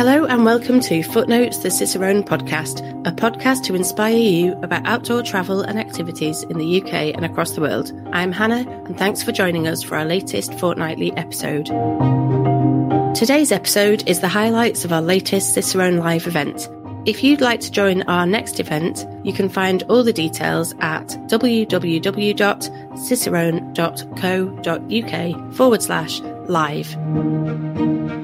Hello and welcome to Footnotes, the Cicerone podcast, a podcast to inspire you about outdoor travel and activities in the UK and across the world. I'm Hannah, and thanks for joining us for our latest fortnightly episode. Today's episode is the highlights of our latest Cicerone Live event. If you'd like to join our next event, you can find all the details at www.cicerone.co.uk forward slash live.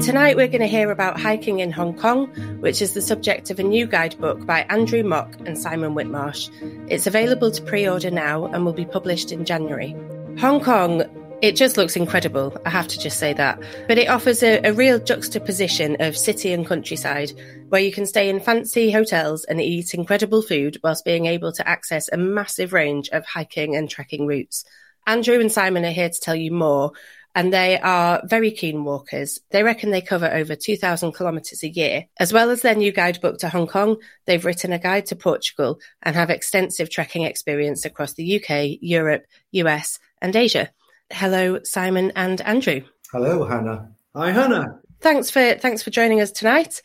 Tonight, we're going to hear about hiking in Hong Kong, which is the subject of a new guidebook by Andrew Mok and Simon Whitmarsh. It's available to pre order now and will be published in January. Hong Kong it just looks incredible, I have to just say that. But it offers a, a, real juxtaposition of city and countryside, where you can stay in fancy hotels and eat incredible food whilst being able to access a massive range of hiking and trekking routes. Andrew and Simon are here to tell you more, and they are very keen walkers. They reckon they cover over 2,000 kilometres a year. As well as their new guidebook to Hong Kong, they've written a guide to Portugal and have extensive trekking experience across the UK, Europe, US, and Asia. Hello, Simon and Andrew. Hello, Hannah. Hi, Hannah. Thanks for thanks for joining us tonight.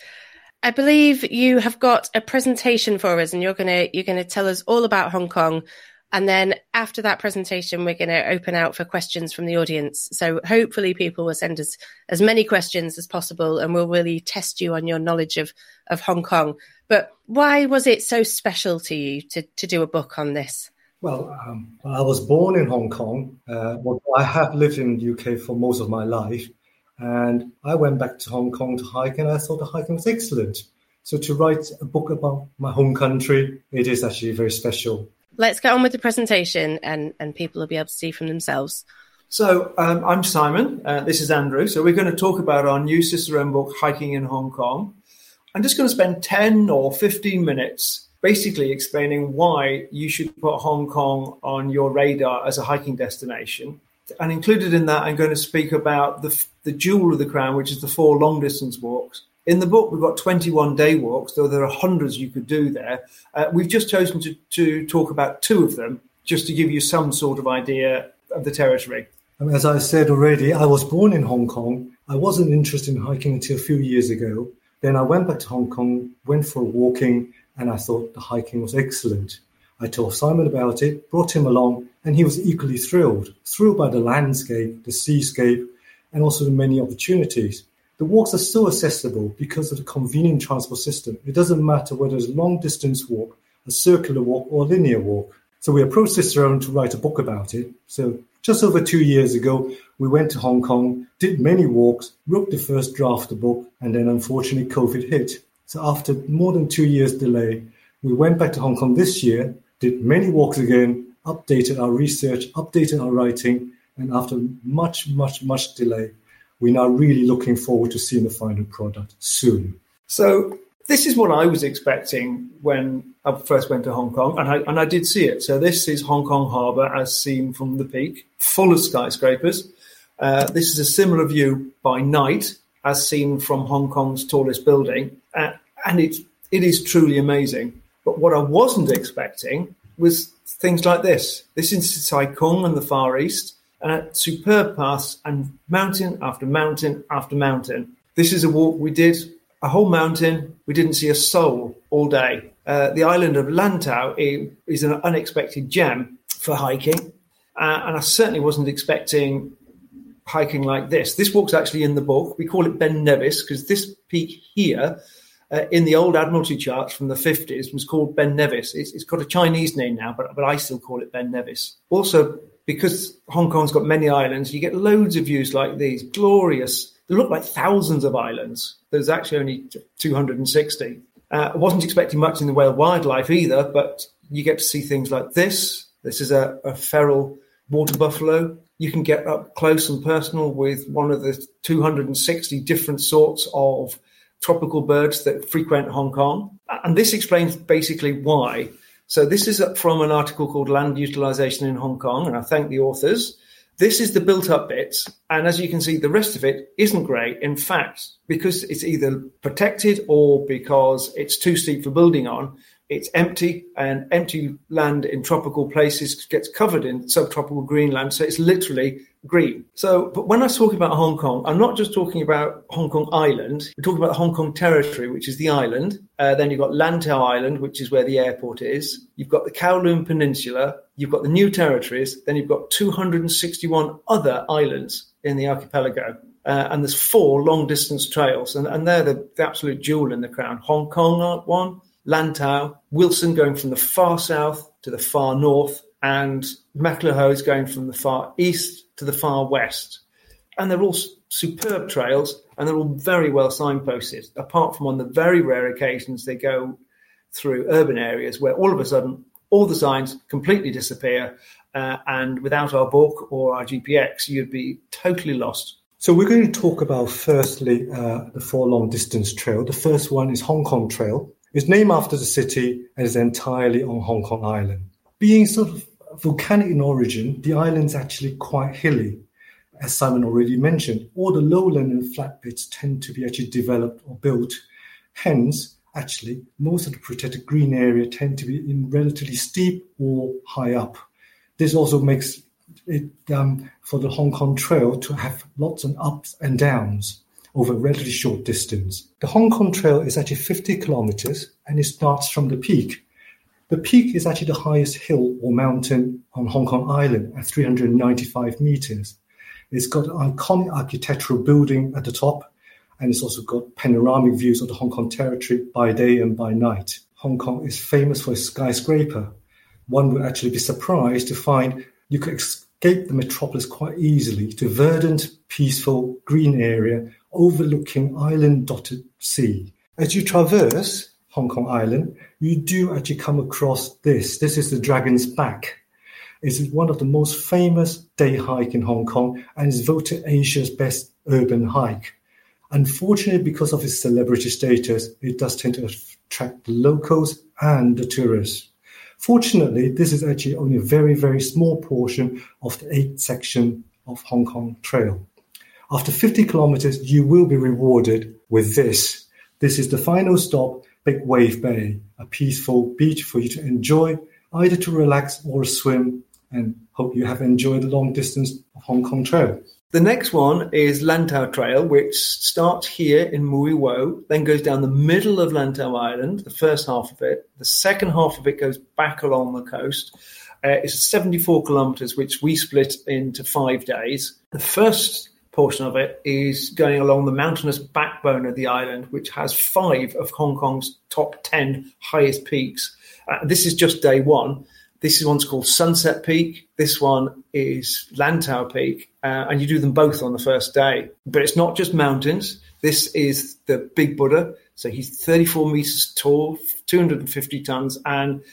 I believe you have got a presentation for us, and you're gonna you're gonna tell us all about Hong Kong. And then after that presentation, we're going to open out for questions from the audience. So hopefully, people will send us as many questions as possible, and we'll really test you on your knowledge of of Hong Kong. But why was it so special to you to to do a book on this? Well, um, I was born in Hong Kong. Uh, I have lived in the UK for most of my life. And I went back to Hong Kong to hike, and I thought the hiking was excellent. So to write a book about my home country, it is actually very special. Let's get on with the presentation, and, and people will be able to see from themselves. So um, I'm Simon. Uh, this is Andrew. So we're going to talk about our new Cicerone book, Hiking in Hong Kong. I'm just going to spend 10 or 15 minutes basically explaining why you should put Hong Kong on your radar as a hiking destination. And included in that, I'm going to speak about the, the jewel of the crown, which is the four long distance walks. In the book, we've got 21 day walks, though there are hundreds you could do there. Uh, we've just chosen to, to talk about two of them, just to give you some sort of idea of the territory. As I said already, I was born in Hong Kong. I wasn't interested in hiking until a few years ago. Then I went back to Hong Kong, went for walking, and I thought the hiking was excellent. I told Simon about it, brought him along, and he was equally thrilled, thrilled by the landscape, the seascape, and also the many opportunities. The walks are so accessible because of the convenient transport system. It doesn't matter whether it's a long distance walk, a circular walk, or a linear walk. So we approached Cicerone to write a book about it. So just over two years ago, we went to Hong Kong, did many walks, wrote the first draft of the book, and then unfortunately COVID hit. So after more than two years delay, we went back to Hong Kong this year, did many walks again, updated our research, updated our writing, and after much, much, much delay, we're now really looking forward to seeing the final product soon. So this is what I was expecting when I first went to Hong Kong, and I, and I did see it. So this is Hong Kong Harbour as seen from the peak, full of skyscrapers. Uh, this is a similar view by night as seen from Hong Kong's tallest building. Uh, and it it is truly amazing. But what I wasn't expecting was things like this. This is Sai Kung in the Far East, and superb paths and mountain after mountain after mountain. This is a walk we did a whole mountain. We didn't see a soul all day. Uh, the island of Lantau is an unexpected gem for hiking, uh, and I certainly wasn't expecting hiking like this. This walk's actually in the book. We call it Ben Nevis because this peak here uh, in the old Admiralty charts from the 50s was called Ben Nevis. It's, it's got a Chinese name now, but, but I still call it Ben Nevis. Also, because Hong Kong's got many islands, you get loads of views like these, glorious. They look like thousands of islands. There's actually only 260. Uh, I wasn't expecting much in the way of wildlife either, but you get to see things like this. This is a, a feral water buffalo. You can get up close and personal with one of the 260 different sorts of tropical birds that frequent Hong Kong. And this explains basically why. So, this is from an article called Land Utilization in Hong Kong, and I thank the authors. This is the built up bits. And as you can see, the rest of it isn't great. In fact, because it's either protected or because it's too steep for building on, it's empty, and empty land in tropical places gets covered in subtropical greenland. So it's literally green. So, but when I talk about Hong Kong, I'm not just talking about Hong Kong Island. We're talking about the Hong Kong Territory, which is the island. Uh, then you've got Lantau Island, which is where the airport is. You've got the Kowloon Peninsula. You've got the New Territories. Then you've got 261 other islands in the archipelago. Uh, and there's four long distance trails, and, and they're the, the, absolute jewel in the crown. Hong Kong one, Lantau, Wilson going from the far south to the far north, and MacLehose is going from the far east to the far west. And they're all superb trails, and they're all very well signposted, apart from on the very rare occasions they go through urban areas where all of a sudden all the signs completely disappear. Uh, and without our book or our GPX, you'd be totally lost. So we're going to talk about firstly uh, the four long distance trail. The first one is Hong Kong Trail. It's named after the city and is entirely on Hong Kong Island. Being sort of volcanic in origin, the island's actually quite hilly. As Simon already mentioned, all the lowland and flat bits tend to be actually developed or built. Hence, actually, most of the protected green area tend to be in relatively steep or high up. This also makes it um, for the Hong Kong Trail to have lots of ups and downs over a relatively short distance. The Hong Kong Trail is actually 50 kilometers and it starts from the peak. The peak is actually the highest hill or mountain on Hong Kong Island at 395 meters. It's got an iconic architectural building at the top and it's also got panoramic views of the Hong Kong territory by day and by night. Hong Kong is famous for its skyscraper. One would actually be surprised to find you could escape the metropolis quite easily to verdant, peaceful, green area overlooking island-dotted sea. As you traverse Hong Kong Island, you do actually come across this. This is the Dragon's Back. It's one of the most famous day hike in Hong Kong and is voted Asia's best urban hike. Unfortunately, because of its celebrity status, it does tend to attract the locals and the tourists. Fortunately, this is actually only a very, very small portion of the eight section of Hong Kong Trail. After 50 kilometers, you will be rewarded with this. This is the final stop, Big Wave Bay, a peaceful beach for you to enjoy, either to relax or swim, and hope you have enjoyed the long distance of Hong Kong Trail. The next one is Lantau Trail, which starts here in Mui Wo, then goes down the middle of Lantau Island, the first half of it. The second half of it goes back along the coast. Uh, it's 74 kilometers, which we split into five days. The first portion of it is going along the mountainous backbone of the island, which has five of Hong Kong's top 10 highest peaks. Uh, this is just day one. This one's called Sunset Peak. This one is Lantau Peak, uh, and you do them both on the first day. But it's not just mountains. This is the Big Buddha. So he's 34 meters tall, 250 tons, and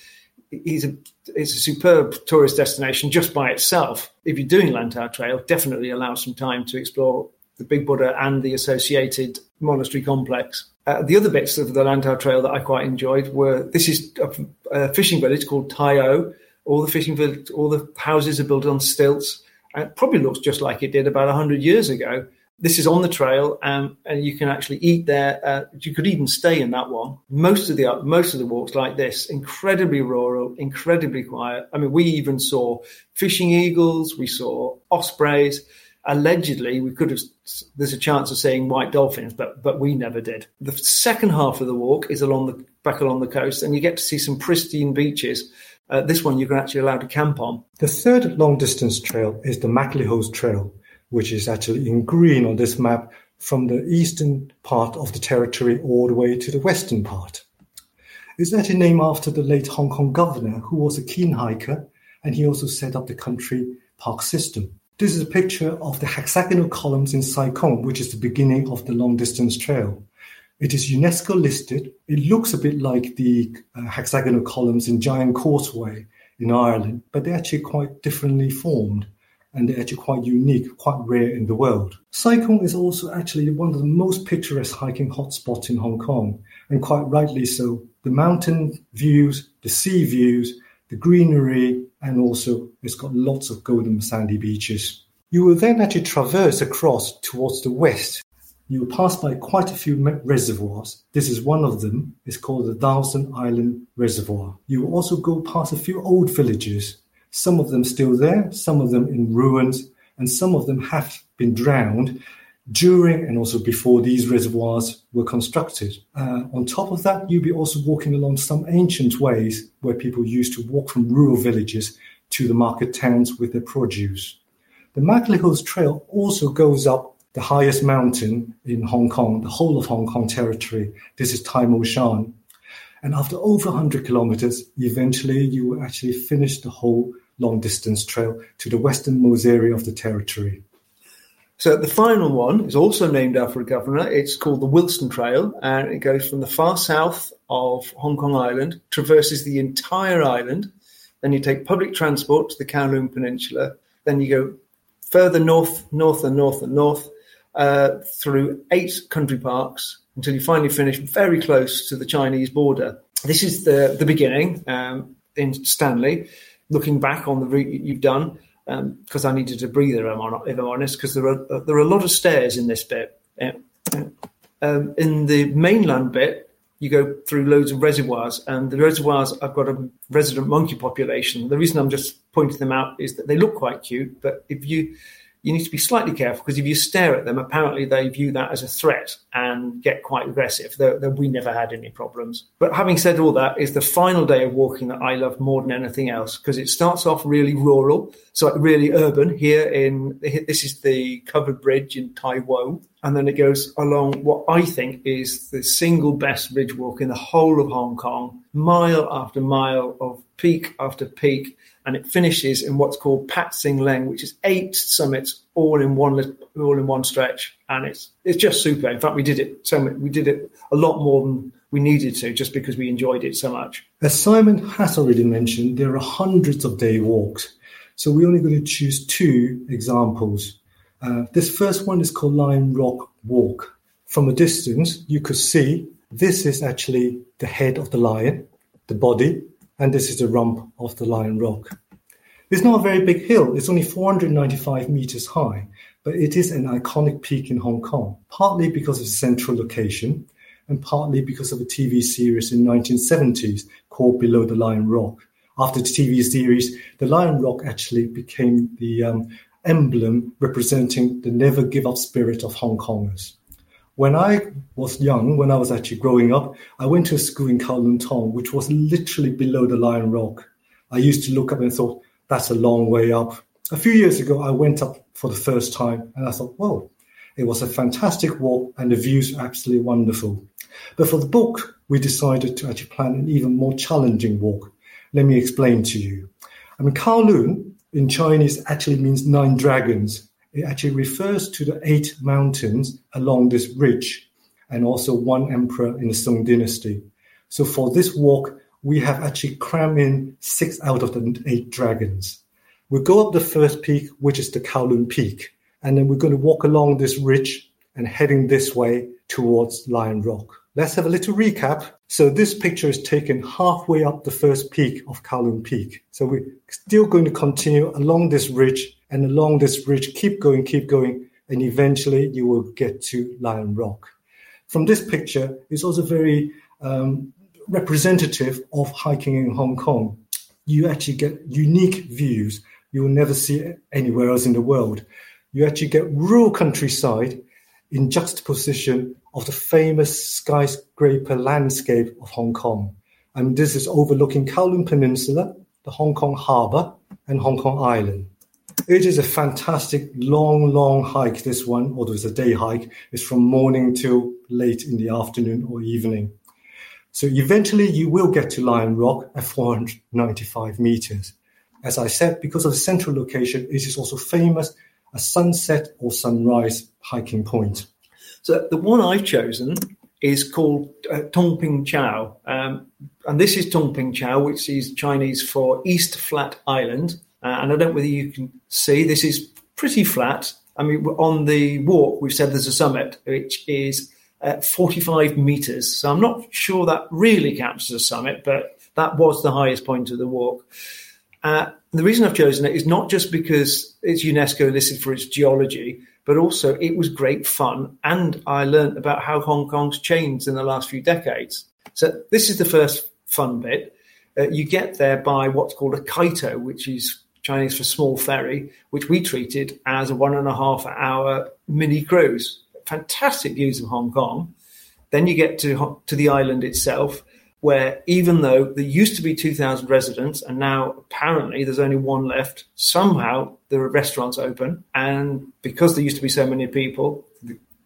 he's a it's a superb tourist destination just by itself. If you're doing Lantau Trail, definitely allow some time to explore the Big Buddha and the associated monastery complex. Uh, the other bits of the Lantau Trail that I quite enjoyed were this is a, a fishing village called Tai O. All the fishing village, all the houses are built on stilts. And it probably looks just like it did about 100 years ago. This is on the trail, um, and you can actually eat there. Uh, you could even stay in that one. Most of the most of the walks like this, incredibly rural, incredibly quiet. I mean, we even saw fishing eagles, we saw ospreys allegedly we could have there's a chance of seeing white dolphins but but we never did the second half of the walk is along the back along the coast and you get to see some pristine beaches uh, this one you're actually allowed to camp on the third long distance trail is the MacLehose trail which is actually in green on this map from the eastern part of the territory all the way to the western part it's actually named after the late hong kong governor who was a keen hiker and he also set up the country park system this is a picture of the hexagonal columns in Sai Kung, which is the beginning of the long distance trail. It is UNESCO listed. It looks a bit like the uh, hexagonal columns in Giant Causeway in Ireland, but they're actually quite differently formed and they're actually quite unique, quite rare in the world. Sai Kung is also actually one of the most picturesque hiking hotspots in Hong Kong, and quite rightly so. The mountain views, the sea views, the greenery, and also it's got lots of golden sandy beaches. You will then actually traverse across towards the west. you will pass by quite a few reservoirs. This is one of them. It's called the Thousand Island Reservoir. You will also go past a few old villages, some of them still there, some of them in ruins, and some of them have been drowned during and also before these reservoirs were constructed. Uh, on top of that, you'll be also walking along some ancient ways where people used to walk from rural villages to the market towns with their produce. The MacLehose Trail also goes up the highest mountain in Hong Kong, the whole of Hong Kong territory. This is Tai Mo Shan. And after over 100 kilometers, eventually you actually finish the whole long distance trail to the westernmost area of the territory. So the final one is also named after a governor. It's called the Wilson Trail, and it goes from the far south of Hong Kong Island, traverses the entire island. Then you take public transport to the Kowloon Peninsula. Then you go further north, north, and north, and north uh, through eight country parks until you finally finish very close to the Chinese border. This is the the beginning um, in Stanley. Looking back on the route you've done, because um, I needed to breathe if I'm, honest, because there are there are a lot of stairs in this bit. Um, in the mainland bit, you go through loads of reservoirs, and the reservoirs have got a resident monkey population. The reason I'm just pointing them out is that they look quite cute, but if you you need to be slightly careful because if you stare at them, apparently they view that as a threat and get quite aggressive. Though, we never had any problems. But having said all that, is the final day of walking that I love more than anything else because it starts off really rural, so really urban. Here in this is the covered bridge in Tai Wo, and then it goes along what I think is the single best ridge walk in the whole of Hong Kong, mile after mile of peak after peak and it finishes in what's called Pat Sing Leng, which is eight summits all in one all in one stretch, and it's it's just super. In fact, we did it so we did it a lot more than we needed to, just because we enjoyed it so much. As Simon has already mentioned, there are hundreds of day walks, so we're only going to choose two examples. Uh, this first one is called Lion Rock Walk. From a distance, you could see this is actually the head of the lion, the body, and this is the rump of the Lion Rock. It's not a very big hill, it's only 495 meters high, but it is an iconic peak in Hong Kong, partly because of its central location and partly because of a TV series in 1970s called Below the Lion Rock. After the TV series, the Lion Rock actually became the um, emblem representing the never give up spirit of Hong Kongers. When I was young, when I was actually growing up, I went to a school in Kowloon Tong, which was literally below the Lion Rock. I used to look up and thought, that's a long way up. A few years ago, I went up for the first time and I thought, whoa, it was a fantastic walk and the views are absolutely wonderful. But for the book, we decided to actually plan an even more challenging walk. Let me explain to you. I mean, Kowloon in Chinese actually means nine dragons. It actually refers to the eight mountains along this ridge and also one emperor in the Song dynasty. So for this walk, we have actually crammed in six out of the eight dragons. We go up the first peak, which is the Kowloon Peak, and then we're going to walk along this ridge and heading this way towards Lion Rock. Let's have a little recap. So this picture is taken halfway up the first peak of Kowloon Peak. So we're still going to continue along this ridge and along this bridge, keep going, keep going, and eventually you will get to Lion Rock. From this picture, it's also very um, representative of hiking in Hong Kong. You actually get unique views you will never see anywhere else in the world. You actually get rural countryside in juxtaposition of the famous skyscraper landscape of Hong Kong. And this is overlooking Kowloon Peninsula, the Hong Kong Harbour, and Hong Kong Island. It is a fantastic long, long hike. This one, although it's a day hike, is from morning till late in the afternoon or evening. So eventually you will get to Lion Rock at 495 meters. As I said, because of the central location, it is also famous as sunset or sunrise hiking point. So the one I've chosen is called uh, Tung Ping Chau. Um, and this is Tung Ping Chau, which is Chinese for East Flat Island. Uh, and I don't know whether you can see, this is pretty flat. I mean, on the walk, we've said there's a summit, which is uh, 45 meters. So I'm not sure that really counts as a summit, but that was the highest point of the walk. Uh, the reason I've chosen it is not just because it's UNESCO listed for its geology, but also it was great fun. And I learned about how Hong Kong's changed in the last few decades. So this is the first fun bit. Uh, you get there by what's called a kaito, which is Chinese for small ferry, which we treated as a one and a half hour mini cruise. Fantastic views of Hong Kong. Then you get to to the island itself, where even though there used to be 2,000 residents and now apparently there's only one left, somehow there are restaurants open. And because there used to be so many people,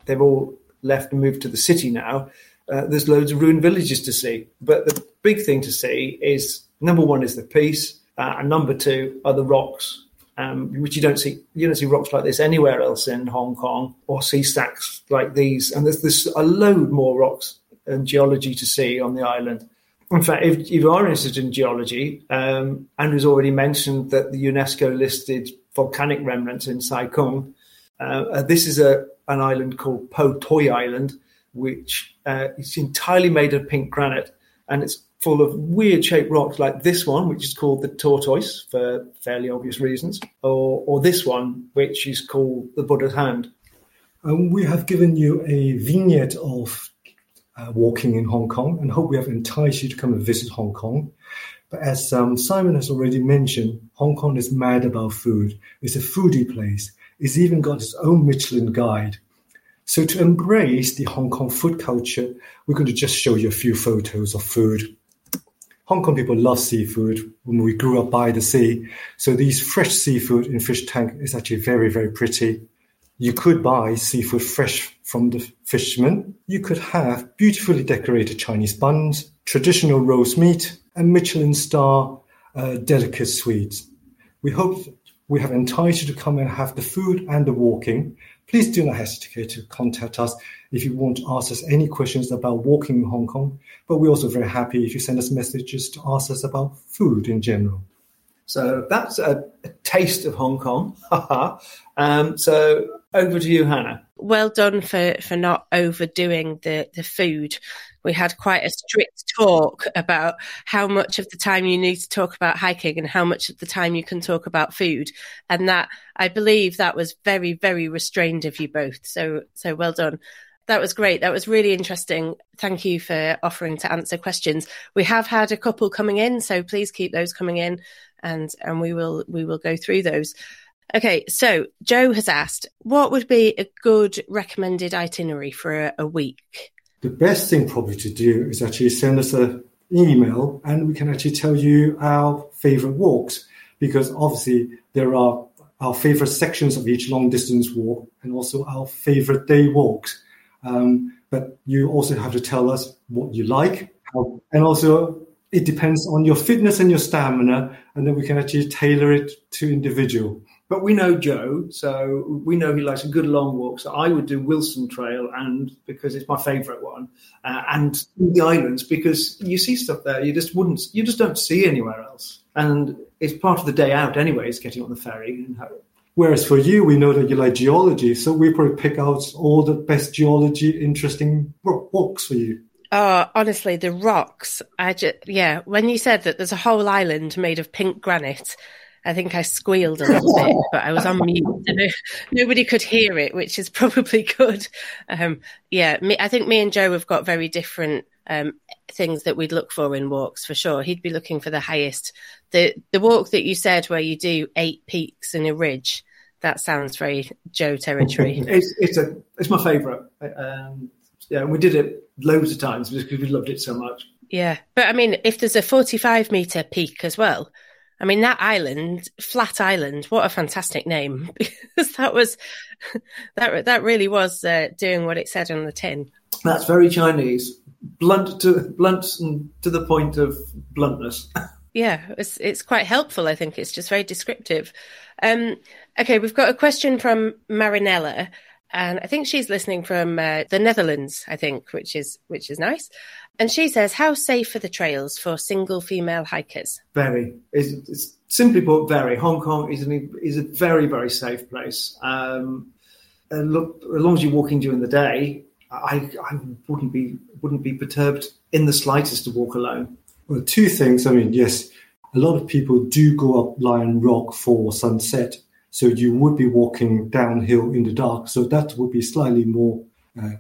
they've all left and moved to the city now. Uh, there's loads of ruined villages to see. But the big thing to see is number one is the peace, uh, and number two are the rocks, um, which you don't see. You don't see rocks like this anywhere else in Hong Kong, or sea stacks like these. And there's, there's a load more rocks and geology to see on the island. In fact, if, if you are interested in geology, um, Andrew's already mentioned that the UNESCO listed volcanic remnants in Sai Kung. Uh, this is a an island called Po Toi Island, which uh, is entirely made of pink granite, and it's full of weird shaped rocks like this one, which is called the tortoise for fairly obvious reasons, or, or this one, which is called the Buddha's hand. We have given you a vignette of uh, walking in Hong Kong and hope we have enticed you to come and visit Hong Kong. But as um, Simon has already mentioned, Hong Kong is mad about food. It's a foodie place. It's even got its own Michelin guide. So to embrace the Hong Kong food culture, we're going to just show you a few photos of food. Hong Kong people love seafood when we grew up by the sea. So these fresh seafood in fish tank is actually very, very pretty. You could buy seafood fresh from the fishermen. You could have beautifully decorated Chinese buns, traditional roast meat, and Michelin star uh, delicate sweets. We hope we have enticed you to come and have the food and the walking. Please do not hesitate to contact us if you want to ask us any questions about walking in Hong Kong. But we're also very happy if you send us messages to ask us about food in general. So that's a, a taste of Hong Kong. um, so over to you, Hannah. Well done for, for not overdoing the, the food. We had quite a strict talk about how much of the time you need to talk about hiking and how much of the time you can talk about food. And that I believe that was very, very restrained of you both. So so well done. That was great. That was really interesting. Thank you for offering to answer questions. We have had a couple coming in, so please keep those coming in and and we will we will go through those. Okay, so Joe has asked, what would be a good recommended itinerary for a, a week? The best thing probably to do is actually send us an email and we can actually tell you our favorite walks because obviously there are our favorite sections of each long distance walk and also our favorite day walks. Um, but you also have to tell us what you like and also it depends on your fitness and your stamina and then we can actually tailor it to individual. But we know Joe, so we know he likes a good long walk. So I would do Wilson Trail, and because it's my favourite one, uh, and the islands because you see stuff there you just wouldn't, you just don't see anywhere else, and it's part of the day out anyway. Is getting on the ferry and. Whereas for you, we know that you like geology, so we probably pick out all the best geology interesting walks for you. Oh, honestly, the rocks. I just, yeah, when you said that there's a whole island made of pink granite, I think I squealed a little bit, but I was on mute. So nobody could hear it, which is probably good. Um, yeah, me, I think me and Joe have got very different um, things that we'd look for in walks for sure. He'd be looking for the highest. The the walk that you said where you do eight peaks in a ridge. That sounds very Joe territory. it's, it's a it's my favourite. Um, yeah, we did it loads of times because we loved it so much. Yeah, but I mean, if there's a 45 meter peak as well, I mean, that island, Flat Island, what a fantastic name because that was that that really was uh, doing what it said on the tin. That's very Chinese, blunt to blunt and to the point of bluntness. yeah, it's it's quite helpful. I think it's just very descriptive. Um, okay, we've got a question from Marinella, and I think she's listening from uh, the Netherlands. I think, which is which is nice. And she says, how safe are the trails for single female hikers? Very. It's, it's simply put, very. Hong Kong is, an, is a very, very safe place. Um, and look, as long as you're walking during the day, I, I wouldn't be wouldn't be perturbed in the slightest to walk alone. Well, two things. I mean, yes, a lot of people do go up Lion Rock for sunset. So you would be walking downhill in the dark. So that would be slightly more, uh,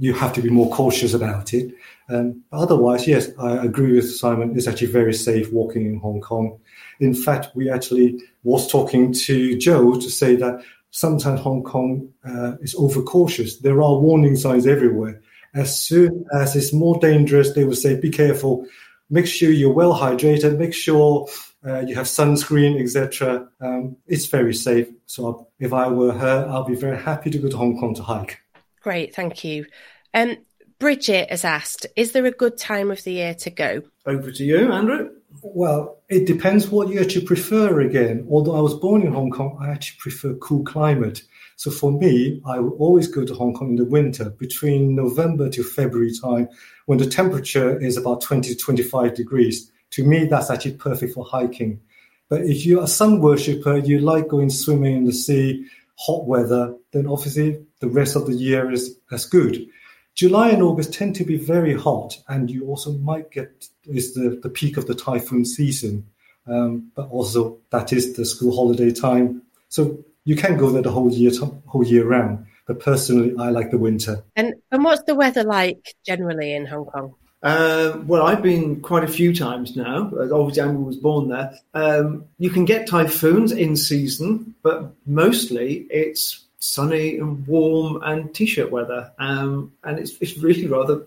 you have to be more cautious about it. Um, otherwise, yes, I agree with Simon. It's actually very safe walking in Hong Kong. In fact, we actually was talking to Joe to say that sometimes Hong Kong uh, is overcautious. There are warning signs everywhere. As soon as it's more dangerous, they will say, be careful, make sure you're well hydrated, make sure uh, you have sunscreen, etc. Um, it's very safe. So if I were her, I'll be very happy to go to Hong Kong to hike. Great, thank you. Um, Bridget has asked, is there a good time of the year to go? Over to you, Andrew. Well, it depends what you actually prefer again. Although I was born in Hong Kong, I actually prefer cool climate. So for me, I will always go to Hong Kong in the winter between November to February time when the temperature is about 20 to 25 degrees. To me, that's actually perfect for hiking. But if you're a sun worshipper, you like going swimming in the sea, hot weather, then obviously the rest of the year is as good. July and August tend to be very hot, and you also might get is the, the peak of the typhoon season. Um, but also that is the school holiday time. So you can go there the whole year whole year round. But personally, I like the winter. And and what's the weather like generally in Hong Kong? Uh, well, I've been quite a few times now. Obviously, Andrew was born there. Um, you can get typhoons in season, but mostly it's sunny and warm and t-shirt weather, um, and it's, it's really rather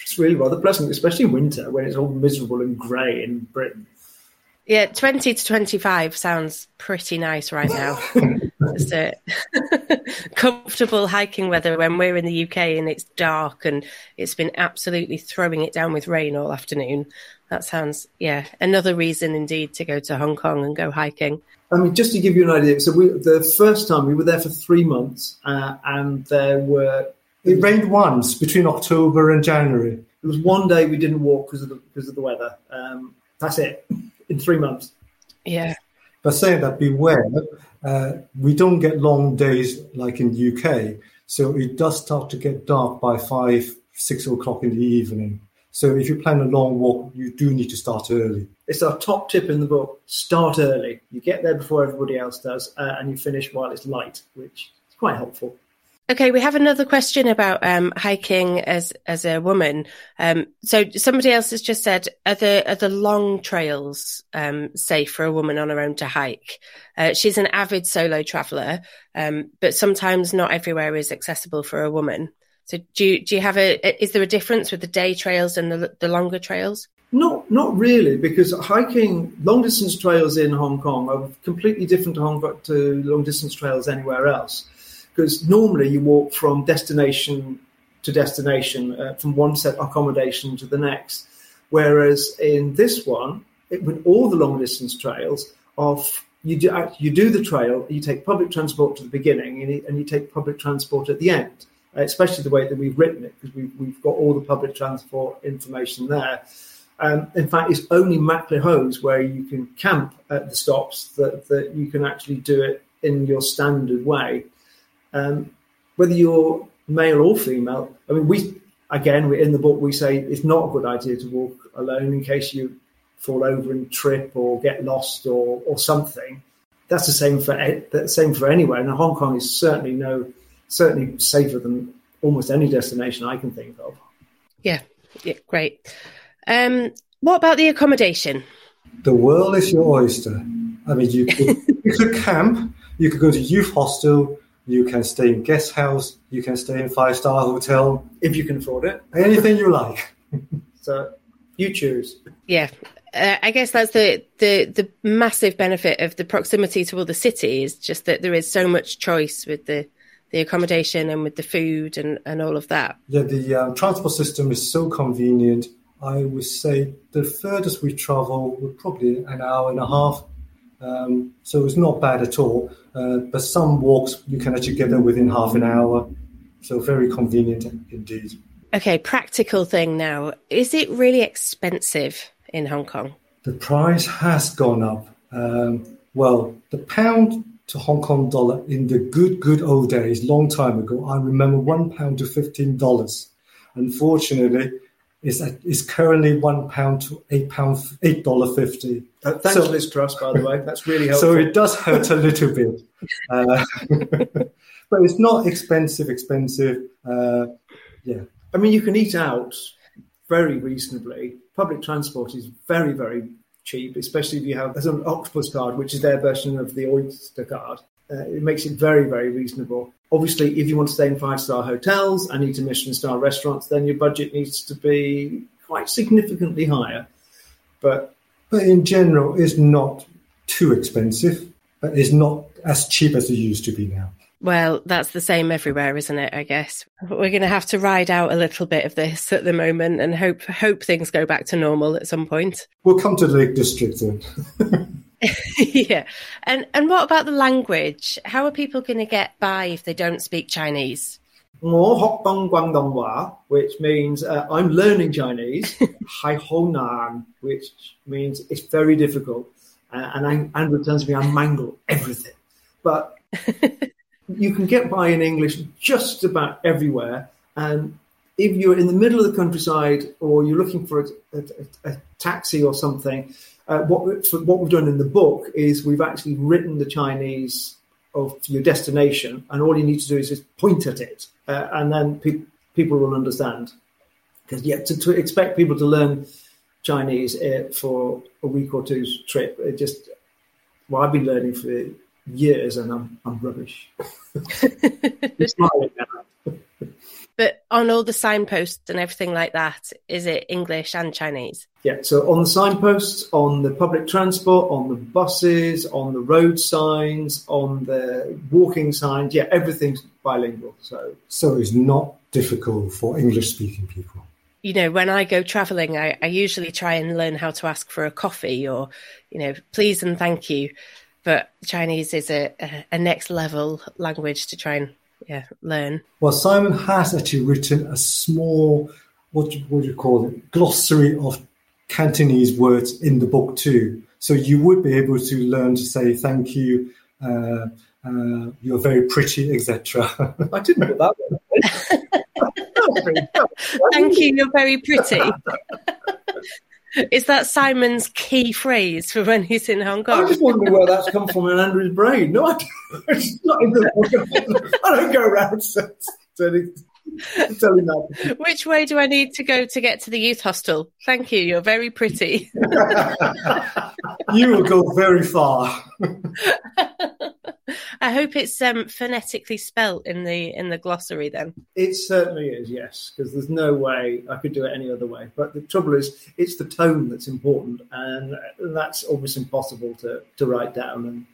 it's really rather pleasant, especially in winter when it's all miserable and grey in Britain. Yeah, 20 to 25 sounds pretty nice right now. Just a comfortable hiking weather when we're in the UK and it's dark and it's been absolutely throwing it down with rain all afternoon. That sounds, yeah, another reason indeed to go to Hong Kong and go hiking. I mean, just to give you an idea, so we, the first time we were there for three months uh, and there were. It rained once between October and January. it was one day we didn't walk because of the, because of the weather. Um, that's it in three months. Yeah. But saying that, beware, uh, we don't get long days like in the UK. So it does start to get dark by five, six o'clock in the evening. So if you plan a long walk, you do need to start early. It's our top tip in the book: start early. You get there before everybody else does, uh, and you finish while it's light, which is quite helpful. Okay, we have another question about um, hiking as as a woman. Um, so somebody else has just said, are the are the long trails um, safe for a woman on her own to hike? Uh, she's an avid solo traveller, um, but sometimes not everywhere is accessible for a woman. So do you, do you have a is there a difference with the day trails and the the longer trails? Not not really, because hiking long distance trails in Hong Kong are completely different to Hong Kong to long distance trails anywhere else because normally you walk from destination to destination, uh, from one set accommodation to the next. Whereas in this one, it, with all the long distance trails, of you do you do the trail, you take public transport to the beginning, and you, and you take public transport at the end. Especially the way that we've written it, because we've, we've got all the public transport information there. Um, in fact, it's only Maclehose where you can camp at the stops that, that you can actually do it in your standard way um, whether you're male or female. I mean, we again, in the book, we say it's not a good idea to walk alone in case you fall over and trip or get lost or or something. That's the same for the same for anywhere. And Hong Kong is certainly no certainly safer than almost any destination I can think of. Yeah, yeah, great. Um, what about the accommodation? The world is your oyster. I mean, you could, you could camp, you could go to youth hostel, you can stay in guest house. You can stay in five star hotel if you can afford it. Anything you like. so you choose. Yeah, uh, I guess that's the, the the massive benefit of the proximity to all the city is just that there is so much choice with the the accommodation and with the food and, and all of that. Yeah, the um, transport system is so convenient. I would say the furthest we travel would probably an hour and a half um, so it's not bad at all. Uh, but some walks you can actually get there within half an hour. So very convenient indeed. Okay, practical thing now. Is it really expensive in Hong Kong? The price has gone up. Um, well, the pound to Hong Kong dollar in the good, good old days, long time ago, I remember one pound to $15. Unfortunately, is is currently one pound to eight pound eight dollar fifty. Uh, thanks, so, Liz Truss, by the way. That's really helpful. So it does hurt a little bit, uh, but it's not expensive. Expensive, uh, yeah. I mean, you can eat out very reasonably. Public transport is very, very cheap, especially if you have an octopus card, which is their version of the Oyster card. Uh, it makes it very, very reasonable. Obviously, if you want to stay in five star hotels and eat in Michelin star restaurants, then your budget needs to be quite significantly higher. But but in general, it's not too expensive, but it's not as cheap as it used to be now. Well, that's the same everywhere, isn't it? I guess we're going to have to ride out a little bit of this at the moment and hope hope things go back to normal at some point. We'll come to the Lake District then. yeah, and and what about the language? How are people going to get by if they don't speak Chinese? which means uh, I'm learning Chinese. Hai Nan, which means it's very difficult. Uh, and I, Andrew tells me I mangle everything. But you can get by in English just about everywhere. And if you're in the middle of the countryside or you're looking for a, a, a taxi or something, uh, what, what we've done in the book is we've actually written the Chinese of your destination, and all you need to do is just point at it, uh, and then pe- people will understand. Because yeah, to, to, expect people to learn Chinese uh, for a week or two's trip, it just well, I've been learning for years, and I'm I'm rubbish. but on all the signposts and everything like that, is it English and Chinese? Yeah, so on the signposts, on the public transport, on the buses, on the road signs, on the walking signs, yeah, everything's bilingual. So, so it's not difficult for English speaking people. You know, when I go traveling, I, I usually try and learn how to ask for a coffee or, you know, please and thank you but Chinese is a, a, a next level language to try and yeah learn. Well, Simon has actually written a small what do, what do you call it glossary of Cantonese words in the book too. So you would be able to learn to say thank you, uh, uh, you're very pretty, etc. I didn't put that one. thank you, you're very pretty. Is that Simon's key phrase for when he's in Hong Kong? I just wonder where that's come from in Andrew's brain. No, I don't, I don't go around that. Which way do I need to go to get to the youth hostel? Thank you. You're very pretty. you will go very far. I hope it's um, phonetically spelt in the in the glossary. Then it certainly is, yes, because there's no way I could do it any other way. But the trouble is, it's the tone that's important, and that's almost impossible to to write down.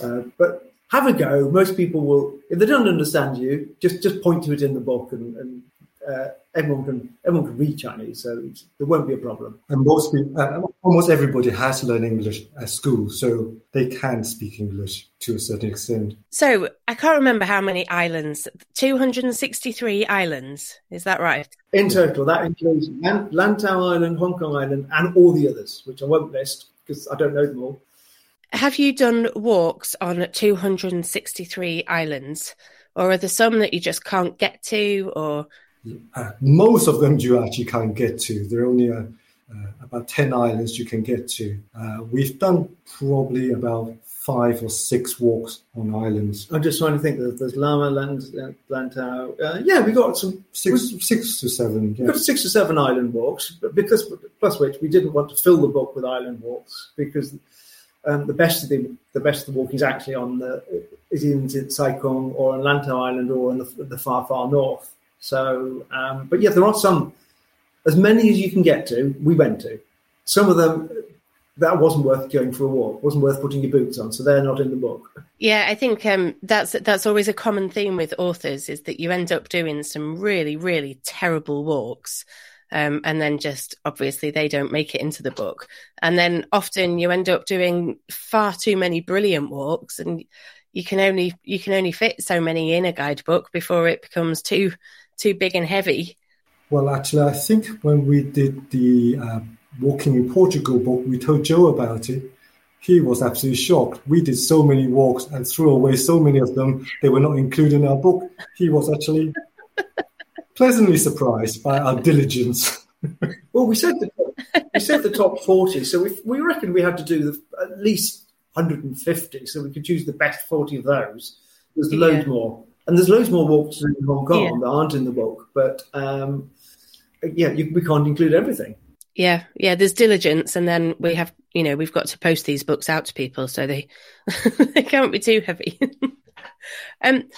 And uh, but have a go. Most people will, if they don't understand you, just just point to it in the book, and, and uh, everyone can everyone can read Chinese, so there won't be a problem. And most people, uh, almost everybody has learned English at school, so they can speak English to a certain extent. So I can't remember how many islands. Two hundred and sixty-three islands. Is that right? In total, that includes Lantau Island, Hong Kong Island, and all the others, which I won't list because I don't know them all. Have you done walks on 263 islands, or are there some that you just can't get to, or uh, most of them you actually can't get to. There are only uh, uh, about 10 islands you can get to. Uh, we've done probably about five or six walks on islands. I'm just trying to think. There's, there's Lama, Land, Lantau. Uh, yeah, we got some six, six to seven. Yeah. got six or seven island walks, but because plus which we didn't want to fill the book with island walks because um, the best of the the best of the walk is actually on the is in Sai Kung or on Lantau Island or in the, the far far north. So, um, but yeah, there are some, as many as you can get to, we went to. Some of them, that wasn't worth going for a walk, wasn't worth putting your boots on, so they're not in the book. Yeah, I think um, that's that's always a common theme with authors is that you end up doing some really, really terrible walks. Um, and then just obviously they don't make it into the book. And then often you end up doing far too many brilliant walks, and you can only you can only fit so many in a guidebook before it becomes too too big and heavy? Well, actually, I think when we did the uh, Walking in Portugal book, we told Joe about it. He was absolutely shocked. We did so many walks and threw away so many of them. They were not included in our book. He was actually pleasantly surprised by our diligence. Well, we said the, we said the top 40, so we, we reckon we had to do the, at least 150, so we could choose the best 40 of those. There's yeah. loads more. And there's loads more walks in Hong Kong yeah. that aren't in the book, but um, yeah, you, we can't include everything. Yeah, yeah. There's diligence, and then we have, you know, we've got to post these books out to people, so they they can't be too heavy. um,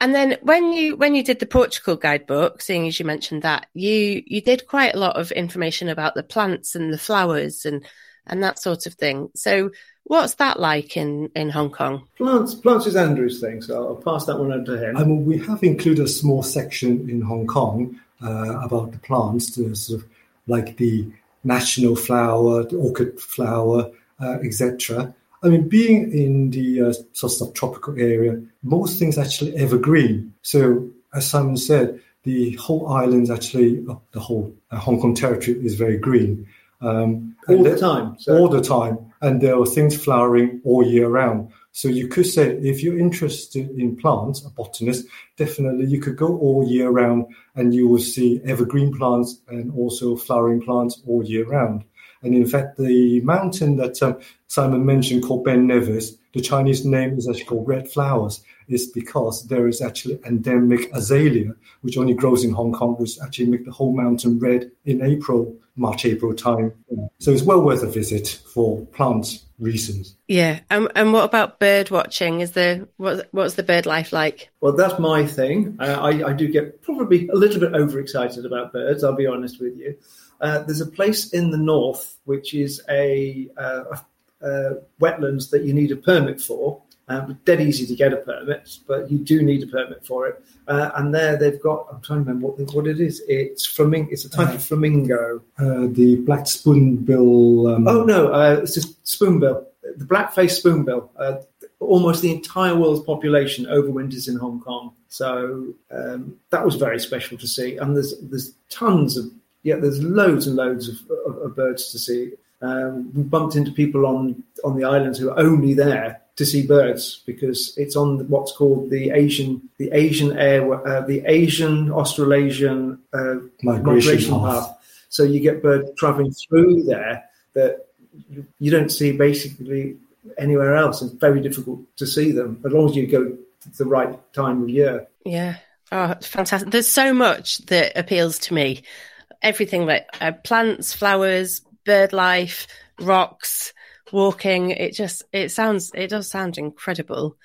and then when you when you did the Portugal guidebook, seeing as you mentioned that, you you did quite a lot of information about the plants and the flowers and and that sort of thing. So what's that like in in Hong Kong? Plants plants is Andrew's thing, so I'll pass that one over to him. I mean, we have included a small section in Hong Kong uh, about the plants, to sort of like the national flower, the orchid flower, uh, etc. I mean, being in the uh, sort of subtropical area, most things actually evergreen. So, as Simon said, the whole island actually, uh, the whole uh, Hong Kong territory is very green. Um, all the time. So. All the time. And there are things flowering all year round. So you could say if you're interested in plants, a botanist, definitely you could go all year round and you will see evergreen plants and also flowering plants all year round. And in fact, the mountain that um, Simon mentioned called Ben Nevis, the Chinese name is actually called Red Flowers, is because there is actually endemic azalea, which only grows in Hong Kong, which actually make the whole mountain red in April, March, April time. So it's well worth a visit for plant reasons. Yeah, and and what about bird watching? Is the what, what's the bird life like? Well, that's my thing. Uh, I, I do get probably a little bit overexcited about birds. I'll be honest with you. Uh, there's a place in the north which is a, uh, a wetlands that you need a permit for. Um, dead easy to get a permit, but you do need a permit for it. Uh, and there they've got, I'm trying to remember what, what it is. It's flamingo, it's a type of uh, flamingo. Uh, the black spoonbill. Um... Oh, no, it's just spoonbill. The black-faced spoonbill. almost the entire world's population overwinters in Hong Kong. So um, that was very special to see. And there's there's tons of yeah, there's loads and loads of, of, of birds to see. Um, we bumped into people on on the islands who are only there to see birds because it's on what's called the Asian the Asian air uh, the Asian Australasian uh, migration, migration path. path. So you get birds traveling through there that you, you don't see basically anywhere else. It's very difficult to see them as long as you go the right time of year. Yeah. Oh, fantastic. There's so much that appeals to me everything like uh, plants, flowers, bird life, rocks, walking. It just it sounds it does sound incredible.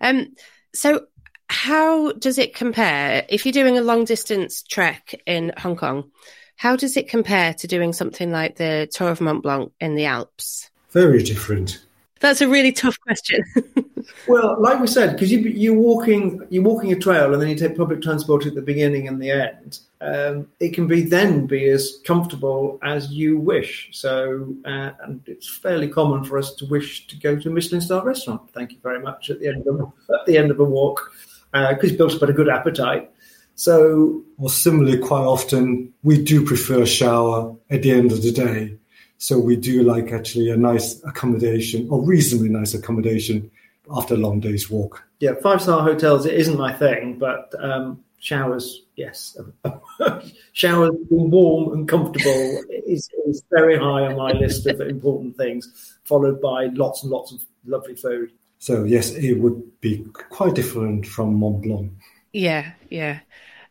Um, so how does it compare if you're doing a long distance trek in Hong Kong? How does it compare to doing something like the Tour of Mont Blanc in the Alps? Very different. That's a really tough question. well, like we said, because you, you're walking, you're walking a trail, and then you take public transport at the beginning and the end. Um, it can be then be as comfortable as you wish. So, uh, and it's fairly common for us to wish to go to a Michelin star restaurant. Thank you very much at the end of at the end of a walk, because uh, it's built up a good appetite. So, or similarly, quite often we do prefer a shower at the end of the day so we do like actually a nice accommodation or reasonably nice accommodation after a long day's walk. Yeah, five star hotels, it isn't my thing, but um, showers, yes. showers warm and comfortable is, is very high on my list of important things, followed by lots and lots of lovely food. So, yes, it would be quite different from Mont Blanc. Yeah, yeah.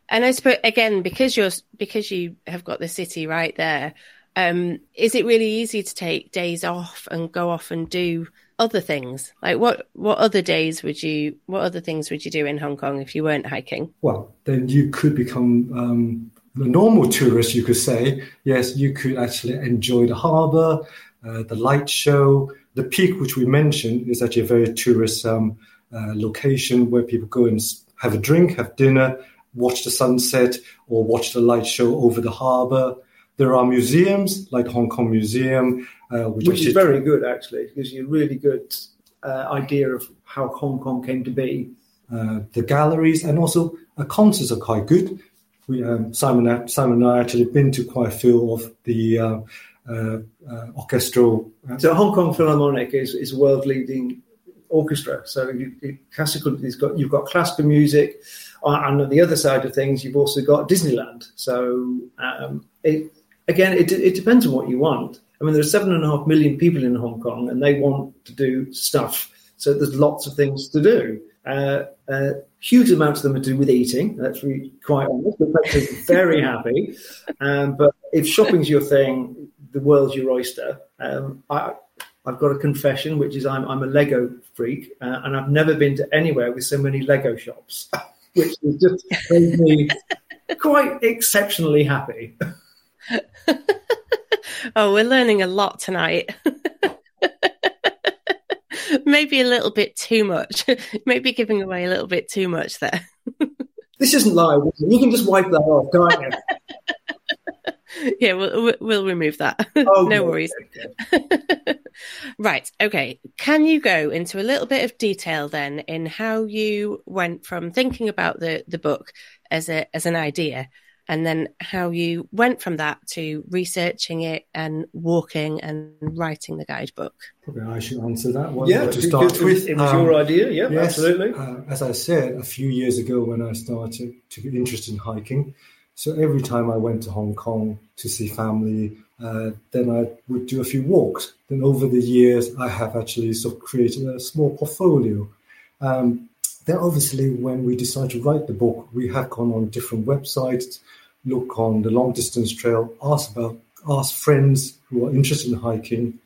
And I suppose again because you're because you have got the city right there, um, is it really easy to take days off and go off and do other things? Like what what other days would you what other things would you do in Hong Kong if you weren't hiking? Well, then you could become um, a normal tourist, you could say. Yes, you could actually enjoy the harbour, uh, the light show. The peak, which we mentioned, is actually a very tourist um, uh, location where people go and have a drink, have dinner, watch the sunset, or watch the light show over the harbour. There are museums like Hong Kong Museum, uh, which, which is very good actually, gives you a really good uh, idea of how Hong Kong came to be. Uh, the galleries and also uh, concerts are quite good. We, um, Simon, Simon and I actually been to quite a few of the uh, uh, orchestral. so Hong Kong Philharmonic is, is a world leading orchestra. So you, you, classical, got, you've got classical music, and on the other side of things, you've also got Disneyland. So um, it, again, it, it depends on what you want. I mean, there are seven and a half million people in Hong Kong, and they want to do stuff. So there's lots of things to do. Uh, uh, huge amounts of them are to do with eating. That's really quite honest. Makes us very happy. Um, but if shopping's your thing, the world's your oyster. Um, I, have got a confession, which is I'm, I'm a Lego freak, uh, and I've never been to anywhere with so many Lego shops, which has just made me quite exceptionally happy. oh, we're learning a lot tonight. Maybe a little bit too much. Maybe giving away a little bit too much there. this isn't live. You can just wipe that off, can't you? yeah, we'll, we'll remove that. Oh, no worries. right. Okay. Can you go into a little bit of detail then in how you went from thinking about the, the book as a as an idea and then how you went from that to researching it and walking and writing the guidebook. Probably I should answer that one. Yeah, to start with. It was um, your idea, yeah, yes, absolutely. Uh, as I said a few years ago when I started to get interested in hiking, so every time I went to Hong Kong to see family, uh, then I would do a few walks. Then over the years, I have actually sort of created a small portfolio. Um, then obviously, when we decided to write the book, we have gone on different websites look on the long distance trail, ask about ask friends who are interested in hiking.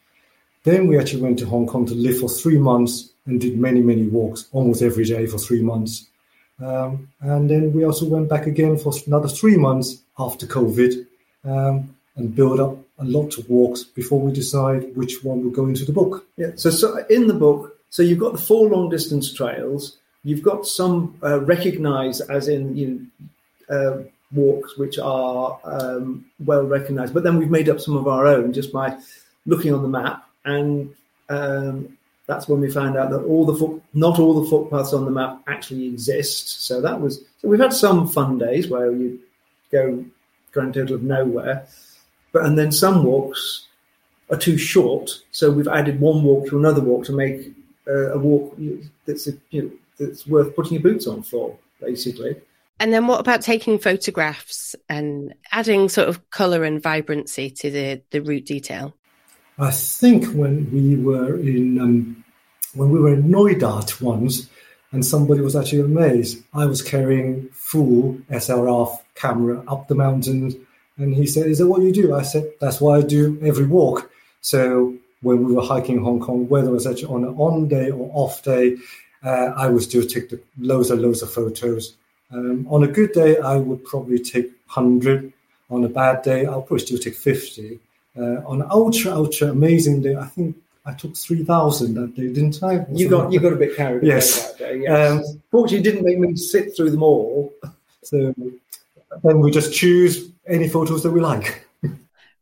Then we actually went to Hong Kong to live for three months and did many, many walks almost every day for three months. Um, and then we also went back again for another three months after COVID um, and build up a lot of walks before we decide which one will go into the book. Yeah. So, so in the book, so you've got the four long distance trails. You've got some uh, recognized as in you know, uh, walks which are um, well recognized. But then we've made up some of our own just by looking on the map, and um, that's when we found out that all the foot, not all the footpaths on the map actually exist. So that was so we've had some fun days where you go grand total of nowhere, but and then some walks are too short, so we've added one walk to another walk to make uh, a walk that's a, you know, that's worth putting your boots on for, basically. And then what about taking photographs and adding sort of colour and vibrancy to the, the route detail? I think when we were in um, when we were in Noi once, and somebody was actually amazed. I was carrying full SLR camera up the mountains, and he said, "Is that what you do?" I said, "That's what I do every walk." So when we were hiking Hong Kong, whether it was actually on an on day or off day, uh, I would still take the loads and loads of photos. Um, on a good day, I would probably take 100. On a bad day, I'll probably still take 50. Uh, on an ultra, ultra amazing day, I think I took 3,000 that day, didn't I? You got, you got a bit carried yes. away that day, yes. Um, Fortunately, didn't make me sit through them all. So then we just choose any photos that we like.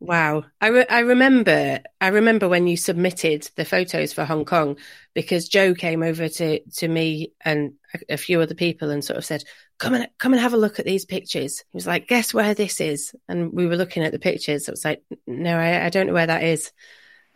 Wow, I re- I remember I remember when you submitted the photos for Hong Kong because Joe came over to to me and a, a, few other people and sort of said, "Come and come and have a look at these pictures." He was like, "Guess where this is?" And we were looking at the pictures. I was like, "No, I, I don't know where that is."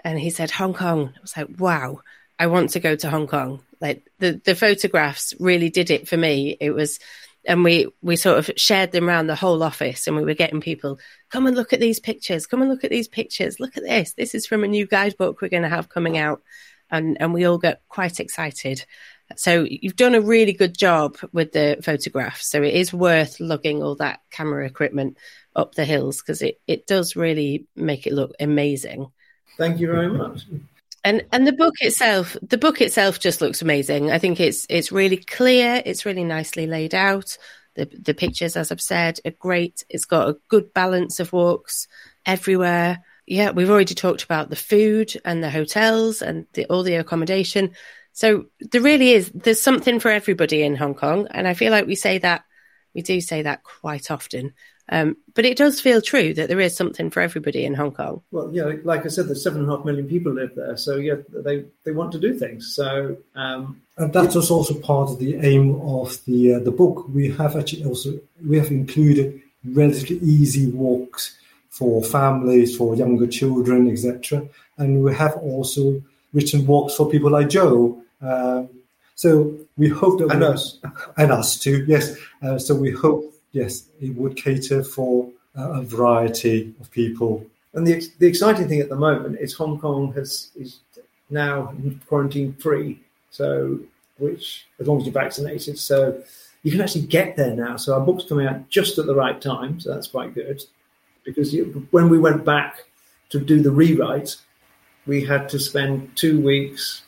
And he said, "Hong Kong." I was like, "Wow, I want to go to Hong Kong." Like the the photographs really did it for me. It was and we we sort of shared them around the whole office and we were getting people come and look at these pictures. Come and look at these pictures. Look at this. This is from a new guidebook we're going to have coming out. And and we all get quite excited. So you've done a really good job with the photographs. So it is worth lugging all that camera equipment up the hills because it it does really make it look amazing. Thank you very much and and the book itself the book itself just looks amazing. I think it's it's really clear. It's really nicely laid out. The the pictures as i've said are great. It's got a good balance of walks everywhere. Yeah we've already talked about the food and the hotels and the, all the accommodation. So there really is there's something for everybody in hong kong. And i feel like we say that we do say that quite often um, but it does feel true that there is something for everybody in Hong Kong. Well, yeah, like I said, there's seven and a half million people live there, so yeah, they they want to do things. So, um, and that was also part of the aim of the uh, the book. We have actually also we have included relatively easy walks for families, for younger children, etc. And we have also written walks for people like Joe. Uh, so we hope that and we, us and us too. Yes. Uh, so we hope yes, it would cater for a variety of people. And the, the exciting thing at the moment is Hong Kong has is now quarantine free, so which as long as you're vaccinated, so you can actually get there now. So our book's coming out just at the right time, so that's quite good. Because you, when we went back to do the rewrite, we had to spend two weeks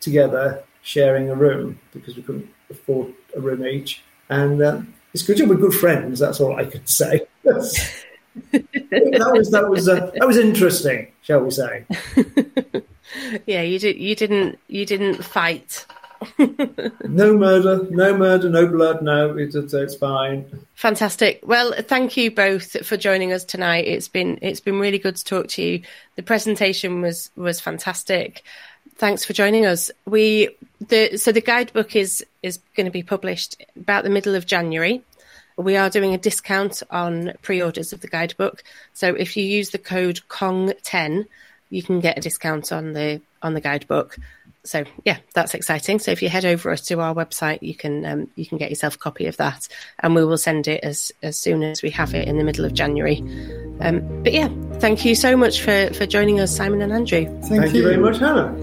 together sharing a room because we couldn't afford a room each. And uh, it's good job we're good friends. That's all I can say. that was that was uh, that was interesting, shall we say? yeah, you did. You didn't. You didn't fight. no murder, no murder, no blood. No, it's, it's fine. Fantastic. Well, thank you both for joining us tonight. It's been it's been really good to talk to you. The presentation was was fantastic. Thanks for joining us. We the so the guidebook is is going to be published about the middle of January. We are doing a discount on pre-orders of the guidebook. So if you use the code KONG10, you can get a discount on the on the guidebook. So yeah, that's exciting. So if you head over to our website, you can um, you can get yourself a copy of that, and we will send it as as soon as we have it in the middle of January. Um, but yeah, thank you so much for for joining us, Simon and Andrew. Thank, thank you. you very much, Hannah.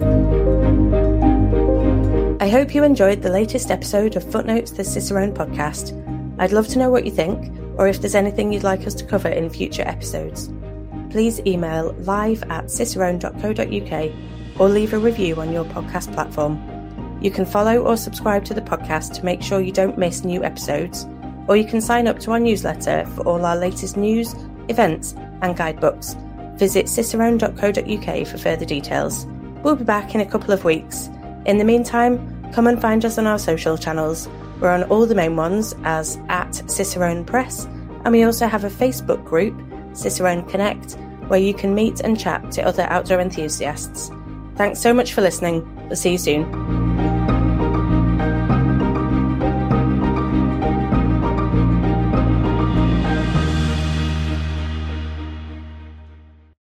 I hope you enjoyed the latest episode of Footnotes, the Cicerone podcast. I'd love to know what you think, or if there's anything you'd like us to cover in future episodes. Please email live at cicerone.co.uk or leave a review on your podcast platform. You can follow or subscribe to the podcast to make sure you don't miss new episodes, or you can sign up to our newsletter for all our latest news, events, and guidebooks. Visit cicerone.co.uk for further details. We'll be back in a couple of weeks. In the meantime, come and find us on our social channels. We're on all the main ones as at Cicerone Press, and we also have a Facebook group, Cicerone Connect, where you can meet and chat to other outdoor enthusiasts. Thanks so much for listening. We'll see you soon.